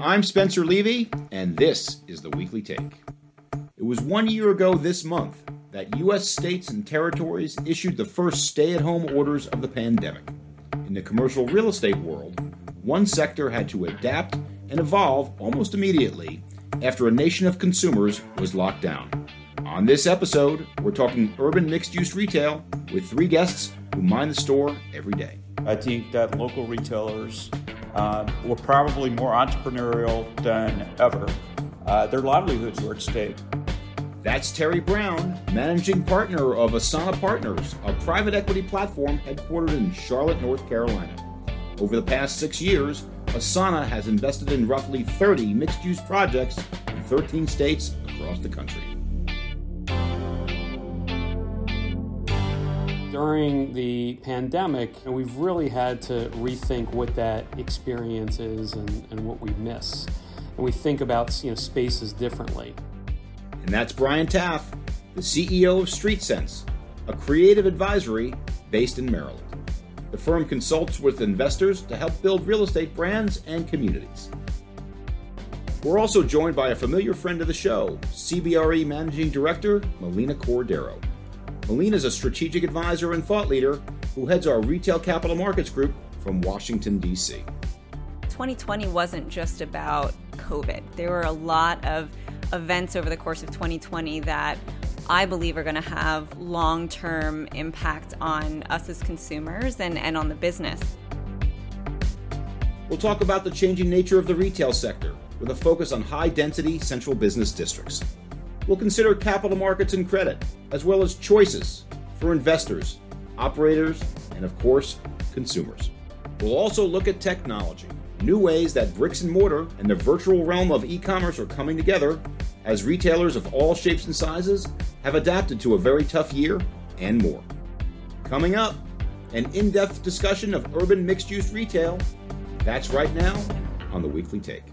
I'm Spencer Levy, and this is the Weekly Take. It was one year ago this month that U.S. states and territories issued the first stay at home orders of the pandemic. In the commercial real estate world, one sector had to adapt and evolve almost immediately after a nation of consumers was locked down. On this episode, we're talking urban mixed use retail with three guests who mind the store every day. I think that local retailers uh, were probably more entrepreneurial than ever. Uh, their livelihoods were at stake. That's Terry Brown, managing partner of Asana Partners, a private equity platform headquartered in Charlotte, North Carolina. Over the past six years, Asana has invested in roughly 30 mixed use projects in 13 states across the country. During the pandemic, we've really had to rethink what that experience is and, and what we miss. And we think about you know, spaces differently. And that's Brian Taff, the CEO of Streetsense, a creative advisory based in Maryland. The firm consults with investors to help build real estate brands and communities. We're also joined by a familiar friend of the show, CBRE Managing Director Melina Cordero. Melina is a strategic advisor and thought leader who heads our retail capital markets group from Washington, D.C. 2020 wasn't just about COVID. There were a lot of events over the course of 2020 that I believe are going to have long term impact on us as consumers and, and on the business. We'll talk about the changing nature of the retail sector with a focus on high density central business districts. We'll consider capital markets and credit, as well as choices for investors, operators, and of course, consumers. We'll also look at technology, new ways that bricks and mortar and the virtual realm of e commerce are coming together as retailers of all shapes and sizes have adapted to a very tough year and more. Coming up, an in depth discussion of urban mixed use retail. That's right now on the Weekly Take.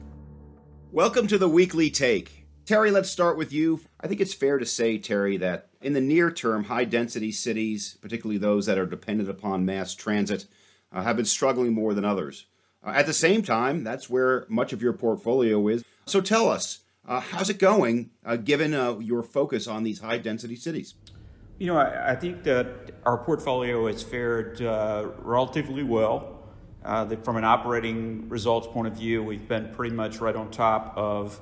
Welcome to the Weekly Take. Terry, let's start with you. I think it's fair to say, Terry, that in the near term, high density cities, particularly those that are dependent upon mass transit, uh, have been struggling more than others. Uh, at the same time, that's where much of your portfolio is. So tell us, uh, how's it going uh, given uh, your focus on these high density cities? You know, I, I, think that our portfolio has fared uh, relatively well. from an operating results point of view, we've been pretty much right on top of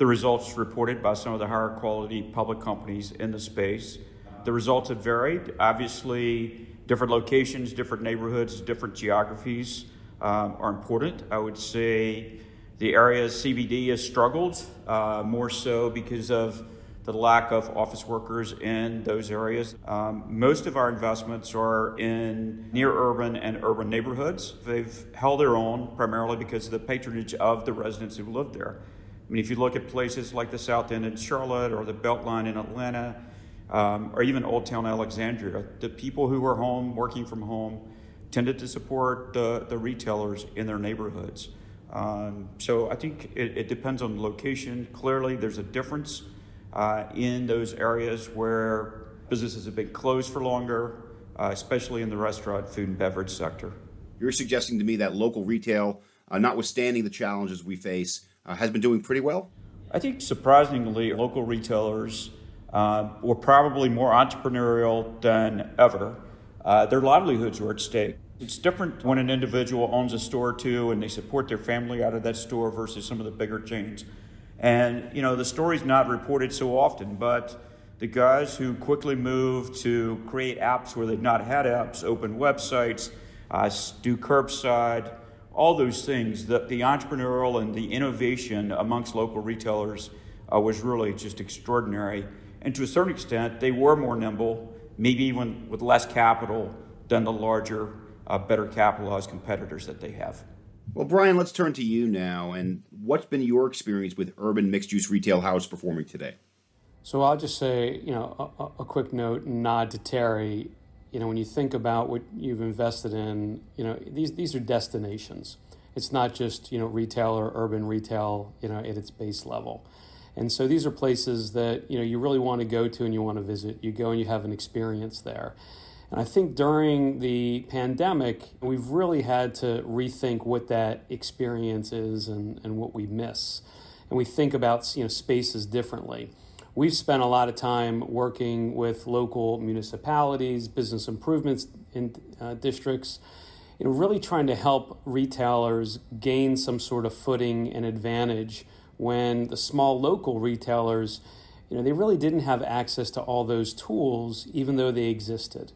the results reported by some of the higher quality public companies in the space. The results have varied. Obviously, different locations, different neighborhoods, different geographies um, are important. I would say the area CBD has struggled uh, more so because of the lack of office workers in those areas. Um, most of our investments are in near urban and urban neighborhoods. They've held their own primarily because of the patronage of the residents who live there. I mean, if you look at places like the South End in Charlotte or the Beltline in Atlanta, um, or even Old Town Alexandria, the people who were home, working from home, tended to support the, the retailers in their neighborhoods. Um, so I think it, it, depends on location. Clearly, there's a difference uh, in those areas where businesses have been closed for longer, uh, especially in the restaurant, food, and beverage sector. You're suggesting to me that local retail, uh, notwithstanding the challenges we face, uh, has been doing pretty well? I think surprisingly, local retailers uh, were probably more entrepreneurial than ever. Uh, their livelihoods were at stake. It's different when an individual owns a store too and they support their family out of that store versus some of the bigger chains. And, you know, the story's not reported so often, but the guys who quickly moved to create apps where they've not had apps, open websites, uh, do curbside, all those things, the, the entrepreneurial and the innovation amongst local retailers uh, was really just extraordinary. And to a certain extent, they were more nimble, maybe even with less capital than the larger, uh, better capitalized competitors that they have. Well, Brian, let's turn to you now. And what's been your experience with urban mixed use retail? How it's performing today? So I'll just say, you know, a, a quick note, nod to Terry you know, when you think about what you've invested in, you know, these these are destinations. It's not just you know retail or urban retail, you know, at its base level. And so these are places that you know you really want to go to and you want to visit. You go and you have an experience there. And I think during the pandemic, we've really had to rethink what that experience is and, and what we miss. And we think about you know, spaces differently. We've spent a lot of time working with local municipalities, business improvements in uh, districts, you know, really trying to help retailers gain some sort of footing and advantage when the small local retailers, you know, they really didn't have access to all those tools, even though they existed.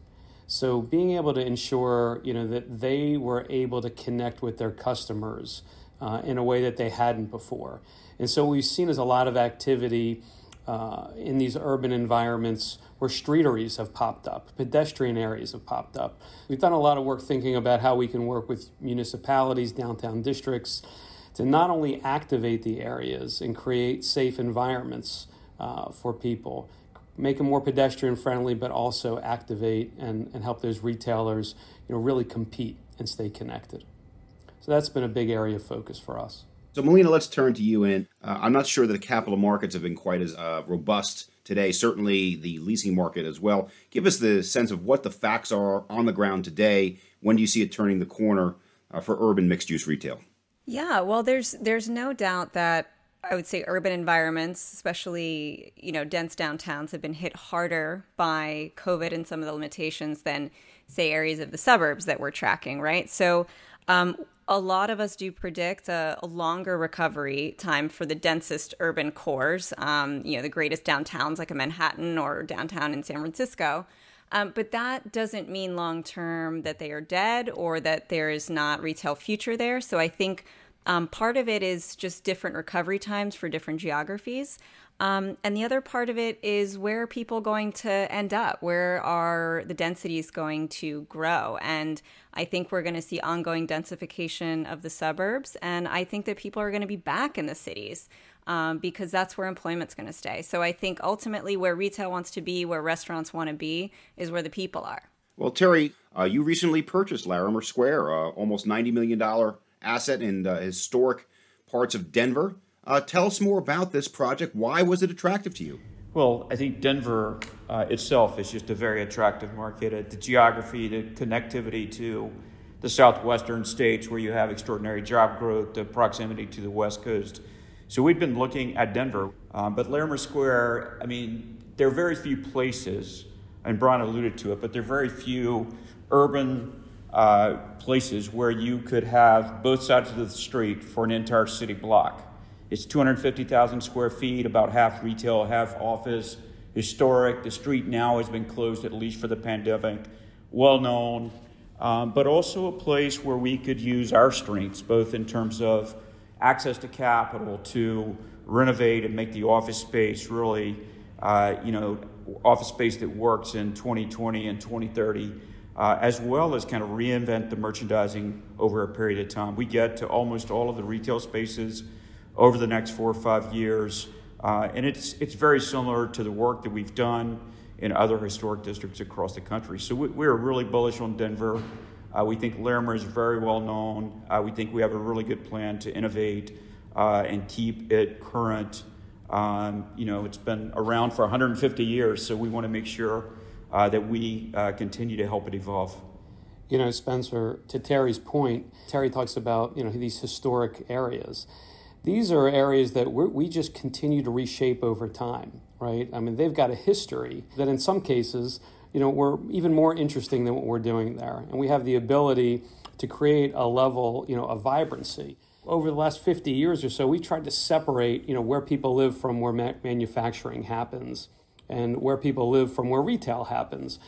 So being able to ensure you know that they were able to connect with their customers uh, in a way that they hadn't before, and so we've seen as a lot of activity uh, in these urban environments where streeteries have popped up, pedestrian areas have popped up. We've done a lot of work thinking about how we can work with municipalities, downtown districts, to not only activate the areas and create safe environments uh, for people make them more pedestrian friendly, but also activate and, and help those retailers, you know, really compete and stay connected. So that's been a big area of focus for us. So, Melina, let's turn to you. And uh, I'm not sure that the capital markets have been quite as uh, robust today. Certainly, the leasing market as well. Give us the sense of what the facts are on the ground today. When do you see it turning the corner uh, for urban mixed-use retail? Yeah, well, there's there's no doubt that I would say urban environments, especially you know dense downtowns, have been hit harder by COVID and some of the limitations than say areas of the suburbs that we're tracking. Right, so um, a lot of us do predict a, a, longer recovery time for the densest urban cores. Um, you know, the greatest downtowns like a Manhattan or downtown in San Francisco. Um, but that doesn't mean long term that they are dead or that there is not retail future there. So I think um, part of it is just different recovery times for different geographies. Um, and the other part of it is where are people going to end up? Where are the densities going to grow? And I think we're going to see ongoing densification of the suburbs. And I think that people are going to be back in the cities um, because that's where employment's going to stay. So I think ultimately where retail wants to be, where restaurants want to be, is where the people are. Well, Terry, uh, you recently purchased Larimer Square, uh, almost $90 million asset in the historic parts of Denver. Uh, tell us more about this project. Why was it attractive to you? Well, I think Denver uh, itself is just a very attractive market. Uh, the geography, the connectivity to the southwestern states where you have extraordinary job growth, the proximity to the West Coast. So we've been looking at Denver. Um, but Larimer Square, I mean, there are very few places, and Brian alluded to it, but there are very few urban uh, places where you could have both sides of the street for an entire city block. It's 250,000 square feet, about half retail, half office, historic. The street now has been closed at least for the pandemic, well known, um, but also a place where we could use our strengths, both in terms of access to capital to renovate and make the office space really, uh, you know, office space that works in 2020 and 2030 uh, as well as kind of reinvent the merchandising over a period of time. We get to almost all of the retail spaces over the next four or five years, uh, and it's it's very similar to the work that we've done in other historic districts across the country. So we, we're really bullish on Denver. Uh, we think Larimer is very well known. Uh, we think we have a really good plan to innovate uh, and keep it current. Um, you know, it's been around for 150 years, so we want to make sure uh, that we uh, continue to help it evolve. You know, Spencer, to Terry's point, Terry talks about, you know, these historic areas. These are areas that we just continue to reshape over time, right? I mean, they've got a history that in some cases, you know, we're even more interesting than what we're doing there. And we have the ability to create a level, you know, of vibrancy. Over the last 50 years or so, we tried to separate, you know, where people live from where ma- manufacturing happens and where people live from where retail happens.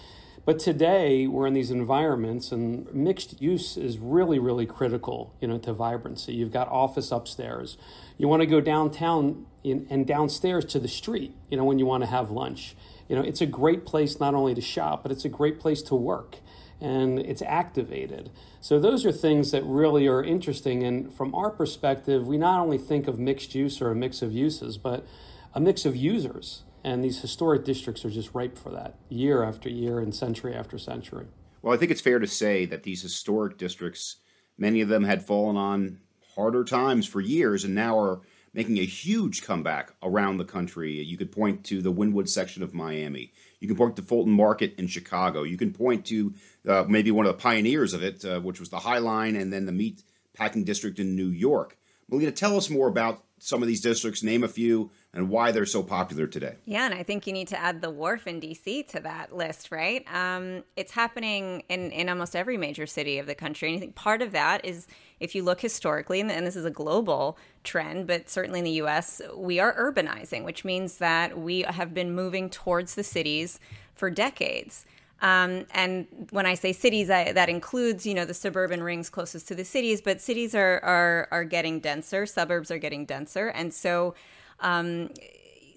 But today we're in these environments and mixed use is really, really critical, you know, to vibrancy. You've got office upstairs. You want to go downtown and downstairs to the street, you know, when you want to have lunch. You know, it's a great place not only to shop, but it's a great place to work and it's activated. So those are things that really are interesting. And from our perspective, we not only think of mixed use or a mix of uses, but a mix of users and these historic districts are just ripe for that year after year and century after century. Well, I think it's fair to say that these historic districts, many of them had fallen on harder times for years and now are making a huge comeback around the country. You could point to the Wynwood section of Miami. You can point to Fulton Market in Chicago. You can point to uh, maybe one of the pioneers of it, uh, which was the High Line and then the Meat Packing District in New York. Melina, tell us more about some of these districts, name a few, and why they're so popular today. Yeah, and I think you need to add the wharf in DC to that list, right? Um, it's happening in, in almost every major city of the country. And I think part of that is if you look historically, and, this is a global trend, but certainly in the US, we are urbanizing, which means that we have been moving towards the cities for decades. Um, and when I say cities, I, that includes you know the suburban rings closest to the cities, but cities are are are getting denser, suburbs are getting denser, and so um,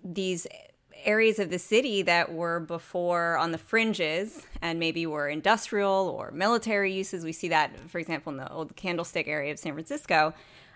these areas of the city that were before on the fringes and maybe were industrial or military uses. We see that, for example, in the old Candlestick area of San Francisco,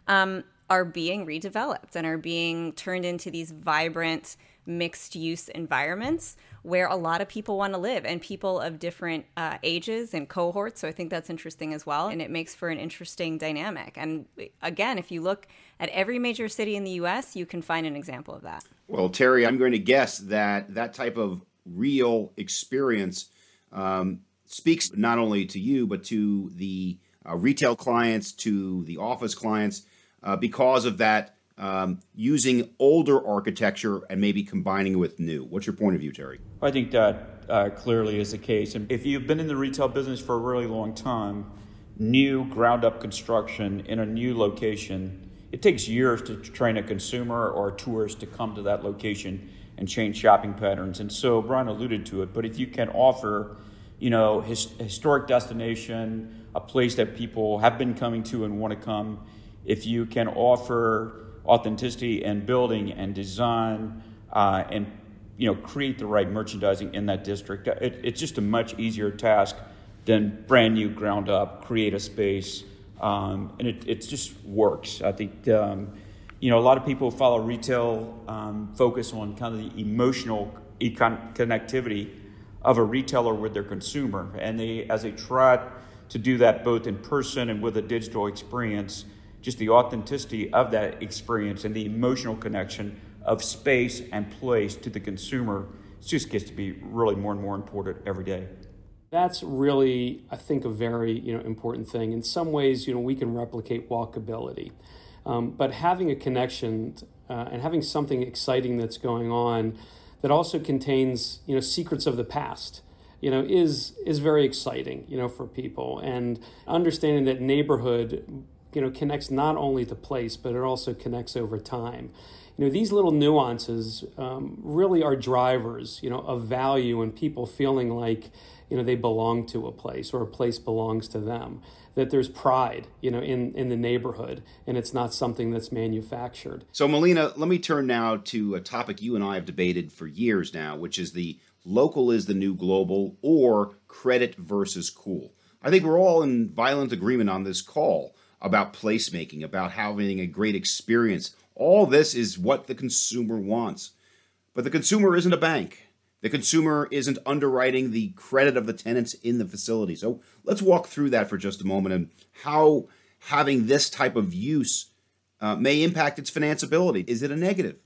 um, are being redeveloped and are being turned into these vibrant mixed use environments where a lot of people want to live and people of different uh, ages and cohorts. So I think that's interesting as well. And it makes for an interesting dynamic. And again, if you look at every major city in the US, you can find an example of that. Well, Terry, I'm going to guess that that type of real experience um, speaks not only to you, but to the uh, retail clients, to the office clients, uh, because of that um, using older architecture and maybe combining it with new. What's your point of view, Terry? I think that uh, clearly is the case. And if you've been in the retail business for a really long time, new ground up construction in a new location, it takes years to train a consumer or a tourist to come to that location and change shopping patterns. And so Brian alluded to it, but if you can offer, you know, his, historic destination, a place that people have been coming to and want to come, if you can offer authenticity and building and design uh, and you know create the right merchandising in that district. It, it's just a much easier task than brand new ground up create a space, um, and it, it just works. I think um, you know a lot of people follow retail um, focus on kind of the emotional econ- connectivity of a retailer with their consumer, and they as they try to do that both in person and with a digital experience just the authenticity of that experience and the emotional connection of space and place to the consumer just gets to be really more and more important every day. That's really, I think, a very you know important thing. In some ways, you know, we can replicate walkability, um, but having a connection uh, and having something exciting that's going on that also contains you know secrets of the past you know is is very exciting you know for people and understanding that neighborhood you know connects not only to place but it also connects over time. You know these little nuances um, really are drivers you know of value and people feeling like you know they belong to a place or a place belongs to them that there's pride you know in in the neighborhood and it's not something that's manufactured. So melina let me turn now to a topic you and i have debated for years now which is the local is the new global or credit versus cool. I think we're all in violent agreement on this call about placemaking, about having a great experience. All this is what the consumer wants. But the consumer isn't a bank. The consumer isn't underwriting the credit of the tenants in the facility. So let's walk through that for just a moment and how having this type of use uh, may impact its financeability. Is it a negative?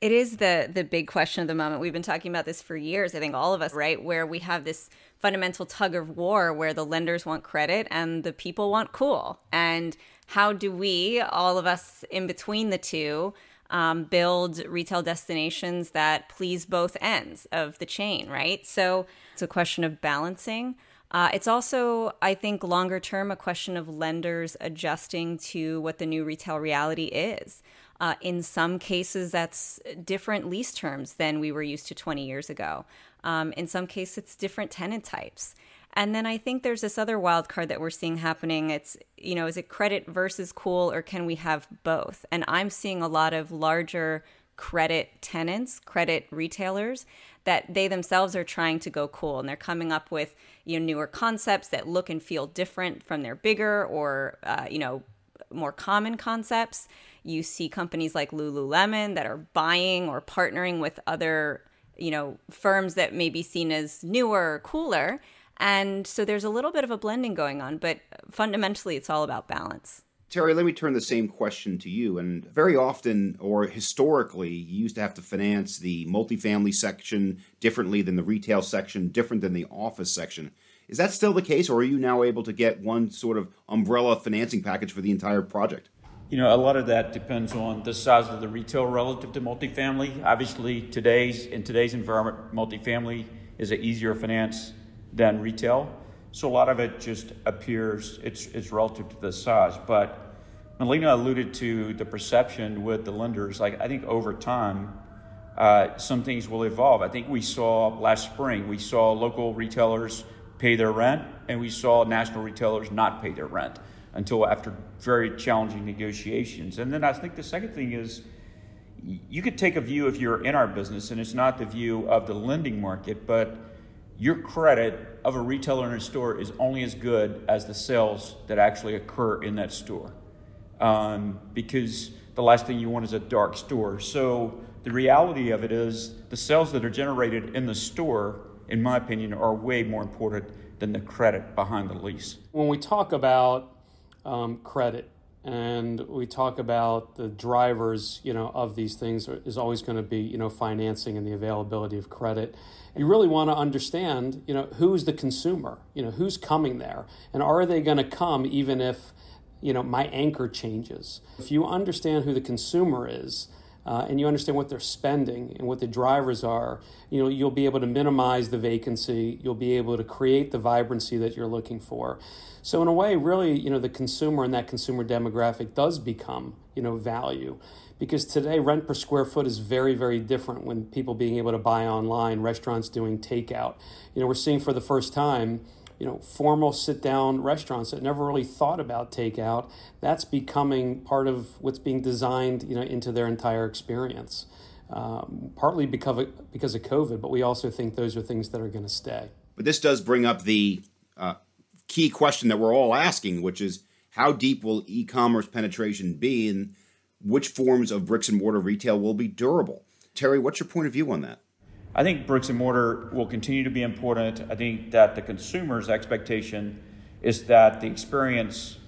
It is the the big question of the moment. We've been talking about this for years. I think all of us, right, where we have this fundamental tug of war where the lenders want credit and the people want cool. And how do we, all of us in between the two, um, build retail destinations that please both ends of the chain, right? So it's a question of balancing. Uh, it's also, I think, longer term, a question of lenders adjusting to what the new retail reality is. Uh, in some cases, that's different lease terms than we were used to 20 years ago. Um, in some cases, it's different tenant types. And then I think there's this other wild card that we're seeing happening. It's, you know, is it credit versus cool or can we have both? And I'm seeing a lot of larger credit tenants, credit retailers that they themselves are trying to go cool and they're coming up with, you know, newer concepts that look and feel different from their bigger or, uh, you know, more common concepts. You see companies like Lululemon that are buying or partnering with other, you know, firms that may be seen as newer or cooler. And so there's a little bit of a blending going on, but fundamentally it's all about balance. Terry, let me turn the same question to you. And very often, or historically, you used to have to finance the multifamily section differently than the retail section, different than the office section. Is that still the case, or are you now able to get one sort of umbrella financing package for the entire project? You know, a lot of that depends on the size of the retail relative to multifamily. Obviously, today's in today's environment, multifamily is an easier finance than retail. So a lot of it just appears it's it's relative to the size. But Melina alluded to the perception with the lenders. Like I think over time, uh, some things will evolve. I think we saw last spring we saw local retailers pay their rent, and we saw national retailers not pay their rent until after very challenging negotiations. And then I think the second thing is you could take a view if you're in our business, and it's not the view of the lending market, but your credit of a retailer in a store is only as good as the sales that actually occur in that store. Um, because the last thing you want is a dark store. So the reality of it is the sales that are generated in the store, in my opinion, are way more important than the credit behind the lease. When we talk about um, credit. And we talk about the drivers you know of these things is always going to be you know financing and the availability of credit. You really want to understand you know who's the consumer? You know who's coming there? And are they going to come even if you know my anchor changes? If you understand who the consumer is uh, and you understand what they're spending and what the drivers are, you know, you'll be able to minimize the vacancy. You'll be able to create the vibrancy that you're looking for. So in a way, really, you know, the consumer and that consumer demographic does become, you know, value. Because today rent per square foot is very, very different when people being able to buy online, restaurants doing takeout. You know, we're seeing for the first time, you know, formal sit down restaurants that never really thought about takeout. That's becoming part of what's being designed, you know, into their entire experience. Um, partly because of, because of COVID, but we also think those are things that are going to stay. But this does bring up the uh, key question that we're all asking, which is how deep will e commerce penetration be and which forms of bricks and mortar retail will be durable? Terry, what's your point of view on that? I think bricks and mortar will continue to be important. I think that the consumer's expectation is that the experience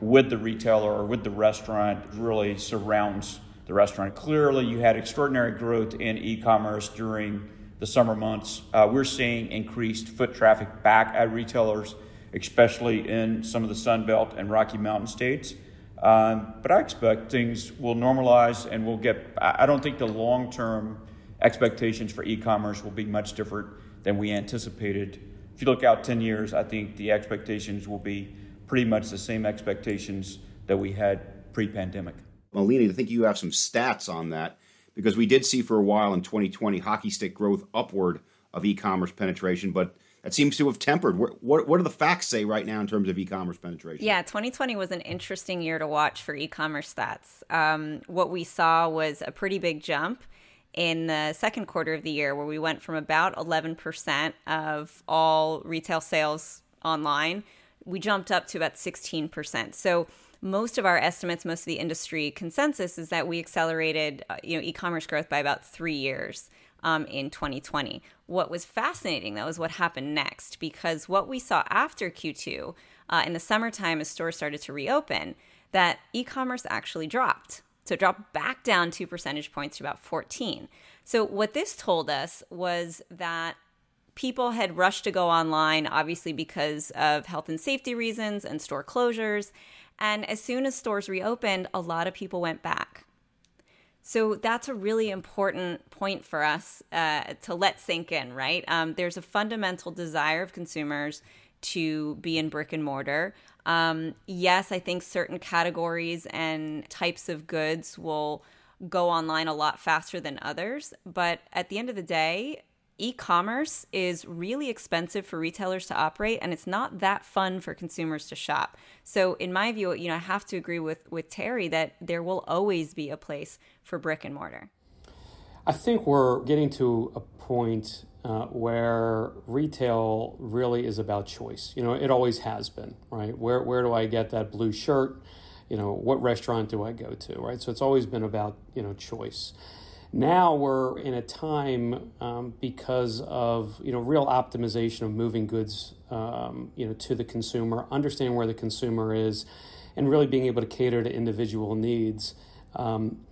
with the retailer or with the restaurant really surrounds the restaurant. Clearly, you had extraordinary growth in e commerce during the summer months. Uh, we're seeing increased foot traffic back at retailers especially in some of the Sun Belt and Rocky Mountain states. Um, but I expect things will normalize and we'll get, I don't think the long term expectations for e commerce will be much different than we anticipated. If you look out 10 years, I think the expectations will be pretty much the same expectations that we had pre pandemic. Melina, I think you have some stats on that because we did see for a while in 2020 hockey stick growth upward of e commerce penetration, but that seems to have tempered. What, what, do the facts say right now in terms of e-commerce penetration? Yeah, 2020 was an interesting year to watch for e-commerce stats. Um, what we saw was a pretty big jump in the second quarter of the year, where we went from about 11% of all retail sales online, we jumped up to about 16%. So most of our estimates, most of the industry consensus is that we accelerated, uh, you know, e-commerce growth by about three years um, in 2020. What was fascinating, though, is what happened next, because what we saw after Q2 uh, in the summertime as stores started to reopen, that e commerce actually dropped. So it dropped back down two percentage points to about 14. So what this told us was that people had rushed to go online, obviously because of health and safety reasons and store closures. And as soon as stores reopened, a lot of people went back. So that's a really important point for us uh, to let sink in, right? Um, there's a fundamental desire of consumers to be in brick and mortar. Um, yes, I think certain categories and types of goods will go online a lot faster than others. But at the end of the day, e-commerce is really expensive for retailers to operate and it's not that fun for consumers to shop. So in my view, you know, I have to agree with with Terry that there will always be a place for brick and mortar. I think we're getting to a point uh, where retail really is about choice. You know, it always has been, right? Where where do I get that blue shirt? You know, what restaurant do I go to, right? So it's always been about you know choice. Now we're in a time um, because of you know real optimization of moving goods um, you know to the consumer, understanding where the consumer is, and really being able to cater to individual needs, um,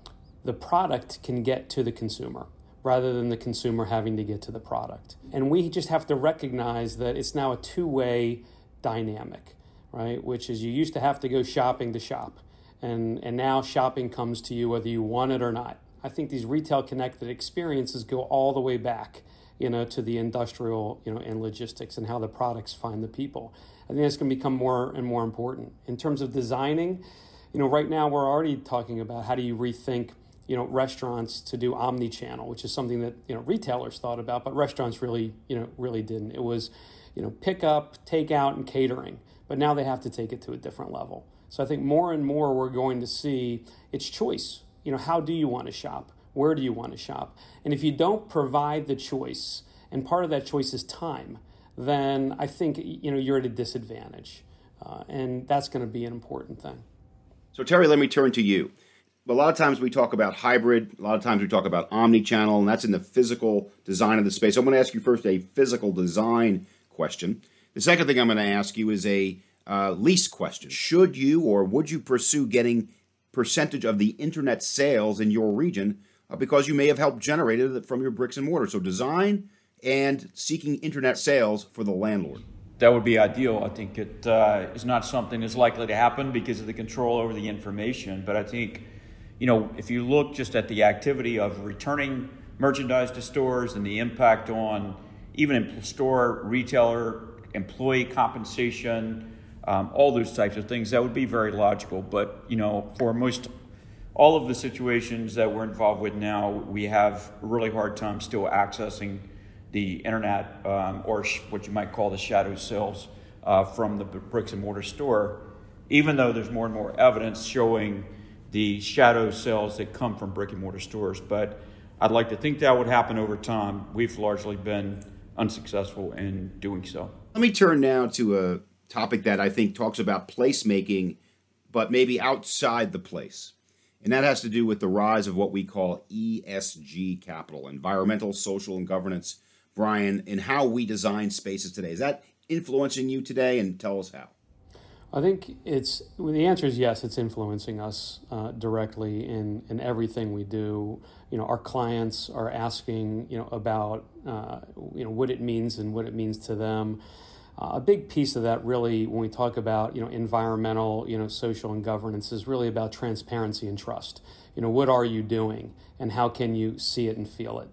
the product can get to the consumer rather than the consumer having to get to the product. And we just have to recognize that it's now a two way dynamic, right? Which is you used to have to go shopping to shop, and, and now shopping comes to you whether you want it or not. I think these retail connected experiences go all the way back, you know, to the industrial, you know, and logistics and how the products find the people. I think that's going to become more and more important in terms of designing. You know, right now we're already talking about how do you rethink you know restaurants to do omni-channel which is something that you know retailers thought about but restaurants really you know really didn't it was you know pick up take out and catering but now they have to take it to a different level so i think more and more we're going to see it's choice you know how do you want to shop where do you want to shop and if you don't provide the choice and part of that choice is time then i think you know you're at a disadvantage uh, and that's going to be an important thing so terry let me turn to you a lot of times we talk about hybrid, a lot of times we talk about omni-channel, and that's in the physical design of the space. I'm going to ask you first a physical design question. The second thing I'm going to ask you is a uh, lease question. Should you or would you pursue getting percentage of the internet sales in your region uh, because you may have helped generate it from your bricks and mortar? So design and seeking internet sales for the landlord. That would be ideal. I think it uh, is not something that's likely to happen because of the control over the information, but I think you know, if you look just at the activity of returning merchandise to stores and the impact on even in store retailer employee compensation, um, all those types of things, that would be very logical. But you know, for most all of the situations that we're involved with now, we have a really hard time still accessing the internet um, or sh- what you might call the shadow sales uh, from the bricks and mortar store, even though there's more and more evidence showing the shadow sales that come from brick and mortar stores. But I'd like to think that would happen over time. We've largely been unsuccessful in doing so. Let me turn now to a topic that I think talks about placemaking, but maybe outside the place. And that has to do with the rise of what we call ESG capital, environmental, social, and governance. Brian, in how we design spaces today. Is that influencing you today? And tell us how. I think it's well, the answer is yes. It's influencing us uh, directly in in everything we do. You know, our clients are asking you know about uh, you know what it means and what it means to them. Uh, a big piece of that, really, when we talk about you know environmental, you know, social and governance, is really about transparency and trust. You know, what are you doing, and how can you see it and feel it?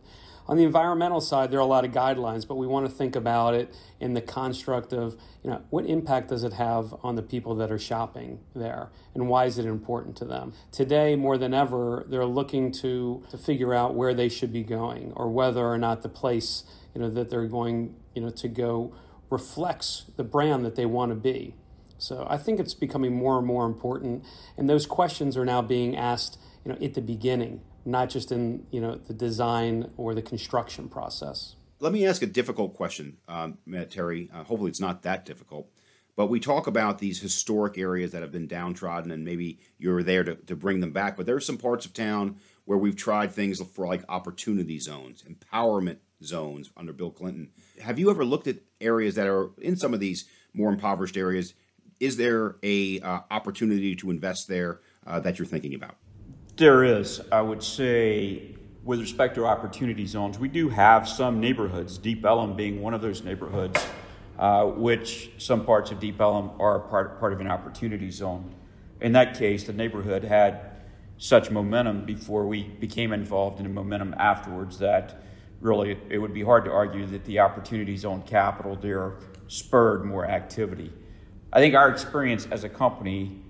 On the environmental side, there are a lot of guidelines, but we want to think about it in the construct of, you know, what impact does it have on the people that are shopping there and why is it important to them? Today, more than ever, they're looking to, to figure out where they should be going or whether or not the place, you know, that they're going, you know, to go reflects the brand that they want to be. So I think it's becoming more and more important, and those questions are now being asked, you know, at the beginning not just in you know the design or the construction process. Let me ask a difficult question, um, Matt Terry. Uh, hopefully, it's not that difficult. But we talk about these historic areas that have been downtrodden, and maybe you're there to, to bring them back. But there are some parts of town where we've tried things for like opportunity zones, empowerment zones under Bill Clinton. Have you ever looked at areas that are in some of these more impoverished areas? Is there a uh, opportunity to invest there uh, that you're thinking about? There is, I would say, with respect to opportunity zones, we do have some neighborhoods, Deep Ellum being one of those neighborhoods, uh, which some parts of Deep Ellum are part, part of an opportunity zone. In that case, the neighborhood had such momentum before we became involved in a momentum afterwards that really it would be hard to argue that the opportunity zone capital there spurred more activity. I think our experience as a company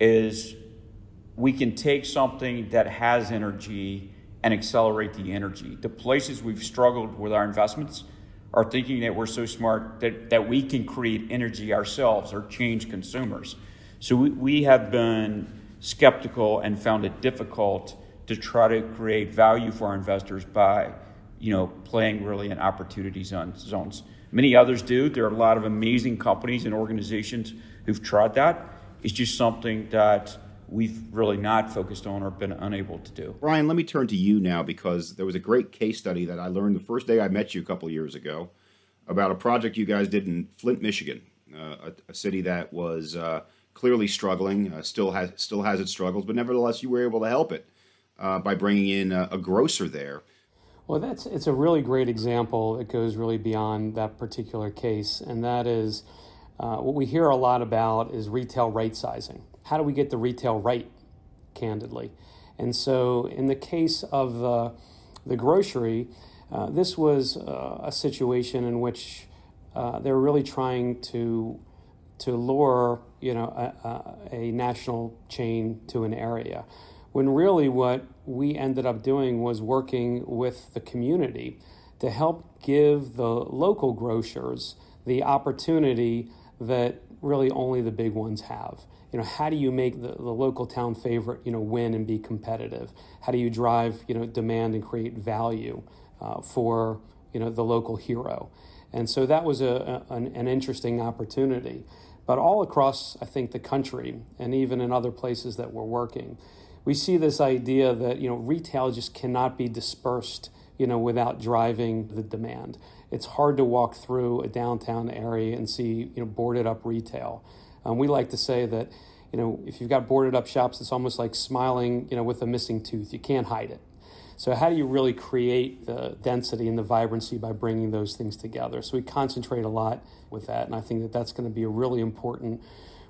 is we can take something that has energy and accelerate the energy. The places we've struggled with our investments are thinking that we're so smart that, that we can create energy ourselves or change consumers. So we, we have been skeptical and found it difficult to try to create value for our investors by, you know, playing really in opportunity zones. Many others do. There are a lot of amazing companies and organizations who've tried that. It's just something that we've really not focused on or been unable to do. Brian, let me turn to you now because there was a great case study that I learned the first day I met you a couple years ago about a project you guys did in Flint, Michigan, uh, a, a, city that was uh, clearly struggling, uh, still has still has its struggles, but nevertheless, you were able to help it uh, by bringing in a, a, grocer there. Well, that's it's a really great example that goes really beyond that particular case, and that is uh, what we hear a lot about is retail right sizing. How do we get the retail right, candidly? And so, in the case of the the grocery, uh, this was uh, a situation in which uh, they're really trying to to lure you know a, a, national chain to an area when really what we ended up doing was working with the community to help give the local grocers the opportunity that really only the big ones have. You know how do you make the, the local town favorite you know win and be competitive? How do you drive you know demand and create value uh, for you know the local hero? And so that was a, a an, an interesting opportunity. But all across, I think, the country and even in other places that we're working, we see this idea that you know retail just cannot be dispersed you know without driving the demand. It's hard to walk through a downtown area and see you know boarded up retail. Um, we like to say that you know if you've got boarded up shops, it's almost like smiling you know with a missing tooth. You can't hide it. So, how do you really create the density and the vibrancy by bringing those things together? So, we concentrate a lot with that, and I think that that's going to be a really important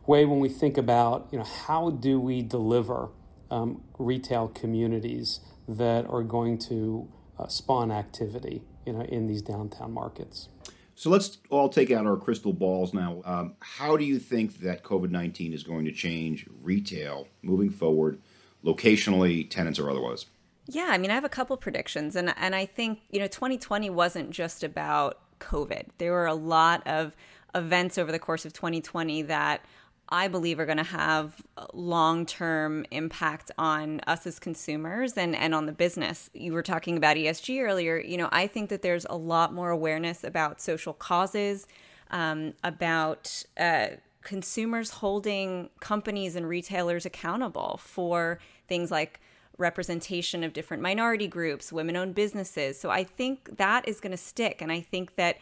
way when we think about, you know, how do we deliver um, retail communities that are going to uh, spawn activity, you know, in these downtown markets. So let's all take out our crystal balls now. Um, how do you think that COVID 19 is going to change retail moving forward, locationally, tenants, or otherwise? Yeah, I mean, I have a couple predictions, and and I think you know, 2020 wasn't just about COVID. There were a lot of events over the course of 2020 that I believe are going to have long term impact on us as consumers and, and on the business. You were talking about ESG earlier. You know, I think that there's a lot more awareness about social causes, um, about uh, consumers holding companies and retailers accountable for things like representation of different minority groups, women owned businesses. So I think that is going to stick. And I think that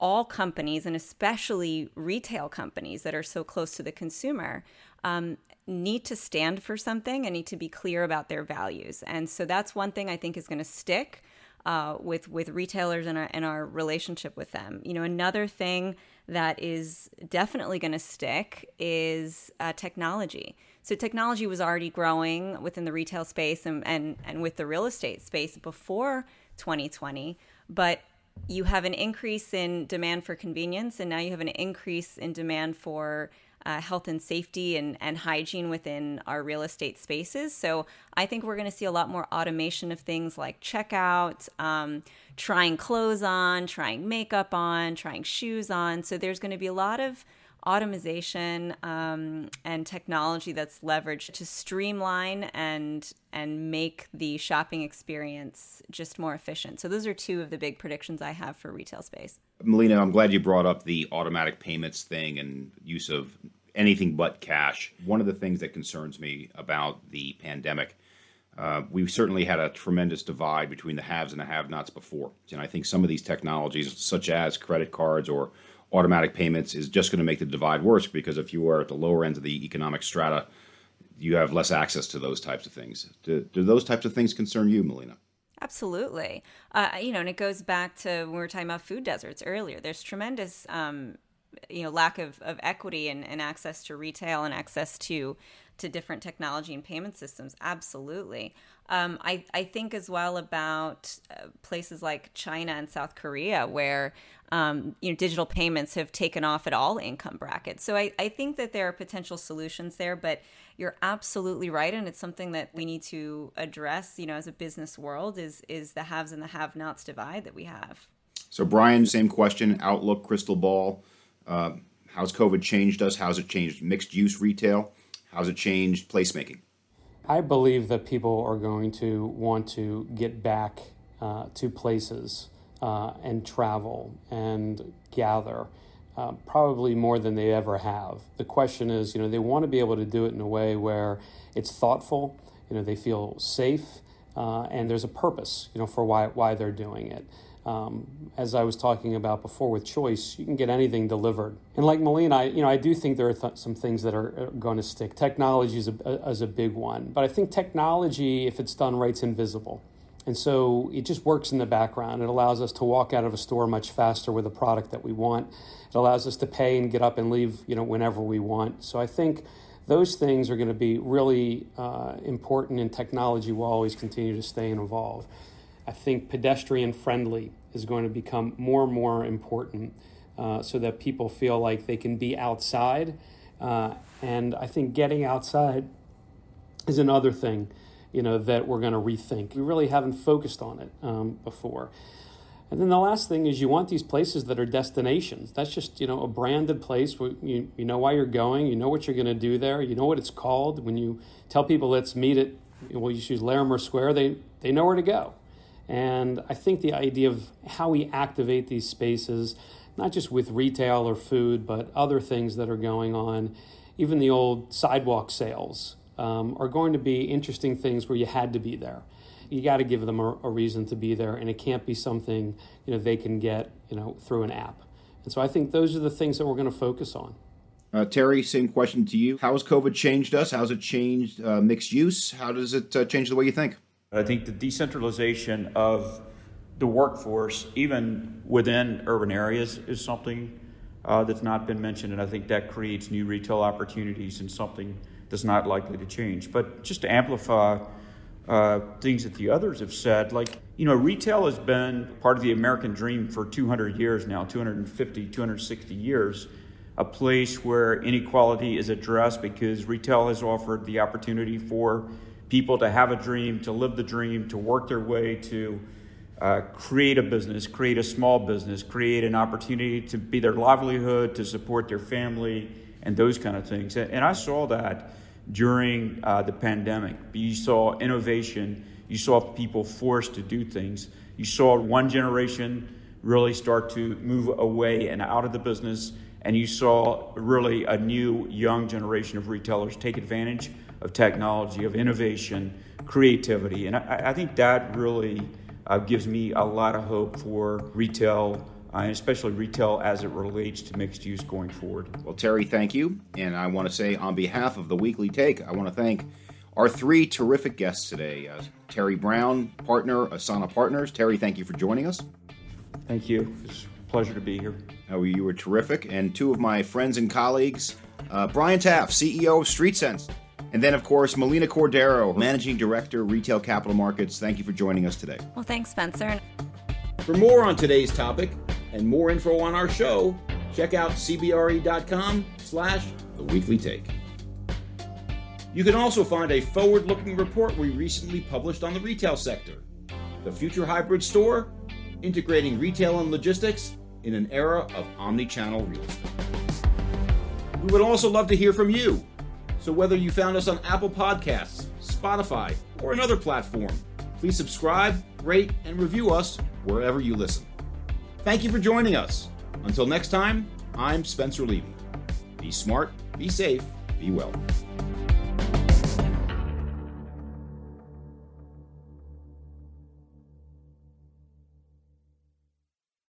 all companies, and especially retail companies that are so close to the consumer, um, need to stand for something and need to be clear about their values. And so that's one thing I think is going to stick. Uh, with with retailers and our, and our relationship with them. You know, another thing that is definitely going to stick is uh, technology. So technology was already growing within the retail space and, and, and with the real estate space before 2020, but you have an increase in demand for convenience, and now you have an increase in demand for uh, health and safety and, and hygiene within our real estate spaces. So I think we're going to see a lot more automation of things like checkout, um, trying clothes on, trying makeup on, trying shoes on. So there's going to be a lot of automation um, and technology that's leveraged to streamline and and make the shopping experience just more efficient. So those are two of the big predictions I have for retail space. Melina, I'm glad you brought up the automatic payments thing and use of anything but cash. One of the things that concerns me about the pandemic uh, we certainly had a tremendous divide between the haves and the have-nots before, and I think some of these technologies, such as credit cards or automatic payments is just going to make the divide worse because if you are at the lower end of the economic strata, you have less access to those types of things. Do, do those types of things concern you, Melina? Absolutely. Uh, you know, and it goes back to when we were talking about food deserts earlier. There's tremendous, um, you know, lack of, of equity and, and access to retail and access to to different technology and payment systems. Absolutely. Um, I, I think as well about uh, places like China and South Korea, where um, you know digital payments have taken off at all income brackets. So I, I think that there are potential solutions there, but you're absolutely right, and it's something that we need to address. You know, as a business world, is is the haves and the have-nots divide that we have. So Brian, same question. Outlook, crystal ball. Uh, how's COVID changed us? How's it changed mixed use retail? How's it changed placemaking? I believe that people are going to want to get back uh, to places uh, and travel and gather. Uh, probably more than they ever have. The question is, you know, they want to be able to do it in a way where it's thoughtful, you know, they feel safe, uh, and there's a purpose, you know, for why why they're doing it. Um, as I was talking about before with choice, you can get anything delivered. And like Melina, I, you know, I do think there are th- some things that are, are going to stick. Technology is a, a, is a big one, but I think technology, if it's done right, is invisible. And so it just works in the background. It allows us to walk out of a store much faster with a product that we want. It allows us to pay and get up and leave, you know, whenever we want. So I think those things are going to be really uh, important, and technology will always continue to stay and evolve. I think pedestrian friendly is going to become more and more important uh, so that people feel like they can be outside. Uh, and I think getting outside is another thing, you know, that we're going to rethink. We really haven't focused on it um, before. And then the last thing is you want these places that are destinations. That's just, you know, a branded place where you, you know why you're going, you know what you're going to do there, you know what it's called. When you tell people let's meet at, well, you choose Larimer Square, they, they know where to go. And I think the idea of how we activate these spaces, not just with retail or food, but other things that are going on, even the old sidewalk sales, um, are going to be interesting things where you had to be there you got to give them a, a, reason to be there, and it can't be something you know they can get you know through an app. And so I think those are the things that we're going to focus on. Uh, Terry, same question to you. How has COVID changed us? How has it changed uh, mixed use? How does it uh, change the way you think? I think the decentralization of the workforce, even within urban areas, is something uh, that's not been mentioned, and I think that creates new retail opportunities and something that's not likely to change. But just to amplify uh, things that the others have said. Like, you know, retail has been part of the American dream for 200 years now, 250, 260 years. A place where inequality is addressed because retail has offered the opportunity for people to have a dream, to live the dream, to work their way to uh, create a business, create a small business, create an opportunity to be their livelihood, to support their family, and those kind of things. And, and I saw that during uh, the pandemic. You saw innovation, you saw people forced to do things. You saw one generation really start to move away and out of the business, and you saw really a new young generation of retailers take advantage of technology, of innovation, creativity. And I, I think that really uh, gives me a lot of hope for retail uh, and especially retail as it relates to mixed use going forward. Well, Terry, thank you. And I want to say, on behalf of the Weekly Take, I want to thank our three terrific guests today uh, Terry Brown, partner, Asana Partners. Terry, thank you for joining us. Thank you. It's a pleasure to be here. Oh, you were terrific. And two of my friends and colleagues, uh, Brian Taff, CEO of Streetsense. And then, of course, Melina Cordero, Managing Director, Retail Capital Markets. Thank you for joining us today. Well, thanks, Spencer. For more on today's topic, and more info on our show, check out cbre.com slash the weekly take. You can also find a forward-looking report we recently published on the retail sector. The Future Hybrid Store, integrating retail and logistics in an era of omni-channel real estate. We would also love to hear from you. So whether you found us on Apple Podcasts, Spotify, or another platform, please subscribe, rate, and review us wherever you listen. Thank you for joining us. Until next time, I'm Spencer Levy. Be smart, be safe, be well.